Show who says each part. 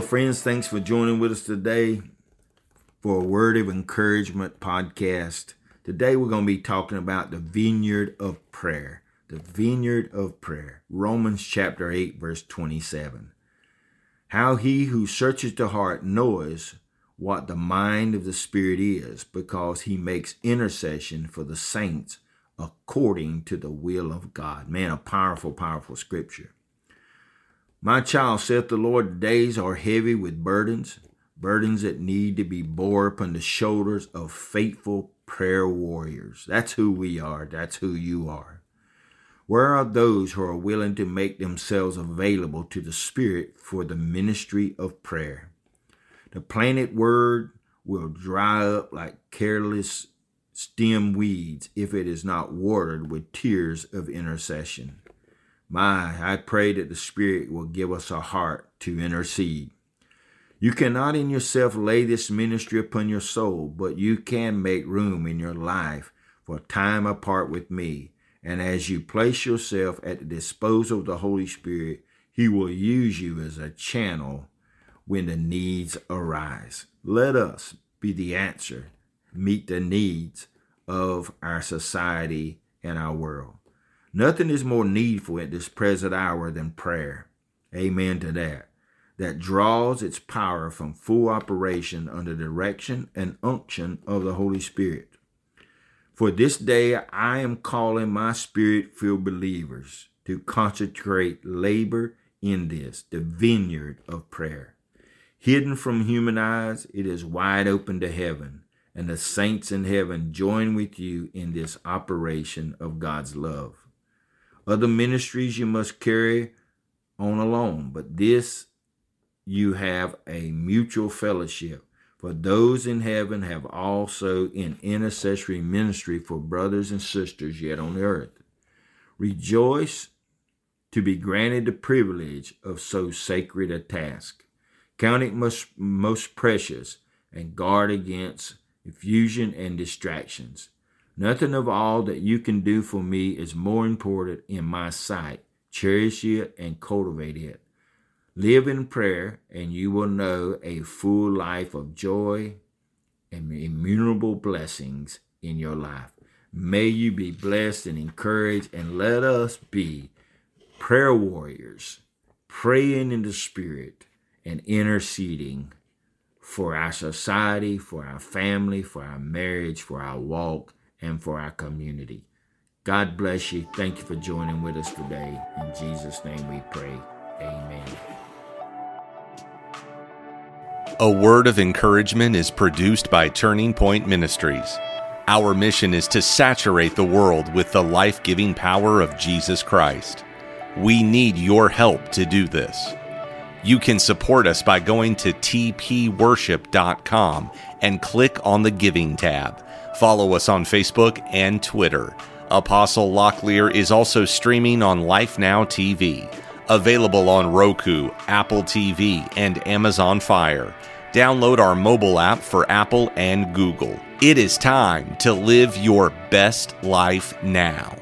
Speaker 1: friends. Thanks for joining with us today for a Word of Encouragement podcast. Today, we're going to be talking about the vineyard of prayer. The vineyard of prayer. Romans chapter 8, verse 27. How he who searches the heart knows what the mind of the Spirit is, because he makes intercession for the saints according to the will of God. Man, a powerful, powerful scripture. My child, saith the Lord, the days are heavy with burdens, burdens that need to be bore upon the shoulders of faithful prayer warriors. That's who we are. That's who you are. Where are those who are willing to make themselves available to the Spirit for the ministry of prayer? The planted word will dry up like careless stem weeds if it is not watered with tears of intercession. My, I pray that the Spirit will give us a heart to intercede. You cannot in yourself lay this ministry upon your soul, but you can make room in your life for time apart with me. And as you place yourself at the disposal of the Holy Spirit, He will use you as a channel when the needs arise. Let us be the answer, meet the needs of our society and our world. Nothing is more needful at this present hour than prayer. Amen to that that draws its power from full operation under direction and unction of the Holy Spirit. For this day, I am calling my spirit filled believers to concentrate labor in this, the vineyard of prayer. Hidden from human eyes, it is wide open to heaven, and the saints in heaven join with you in this operation of God's love. Other ministries you must carry on alone, but this you have a mutual fellowship. For those in heaven have also an intercessory ministry for brothers and sisters yet on earth. Rejoice to be granted the privilege of so sacred a task. Count it most, most precious and guard against effusion and distractions. Nothing of all that you can do for me is more important in my sight. Cherish it and cultivate it. Live in prayer, and you will know a full life of joy and immeasurable blessings in your life. May you be blessed and encouraged, and let us be prayer warriors, praying in the Spirit and interceding for our society, for our family, for our marriage, for our walk, and for our community. God bless you. Thank you for joining with us today. In Jesus' name we pray. Amen.
Speaker 2: A word of encouragement is produced by Turning Point Ministries. Our mission is to saturate the world with the life giving power of Jesus Christ. We need your help to do this. You can support us by going to tpworship.com and click on the Giving tab. Follow us on Facebook and Twitter. Apostle Locklear is also streaming on Life Now TV. Available on Roku, Apple TV, and Amazon Fire. Download our mobile app for Apple and Google. It is time to live your best life now.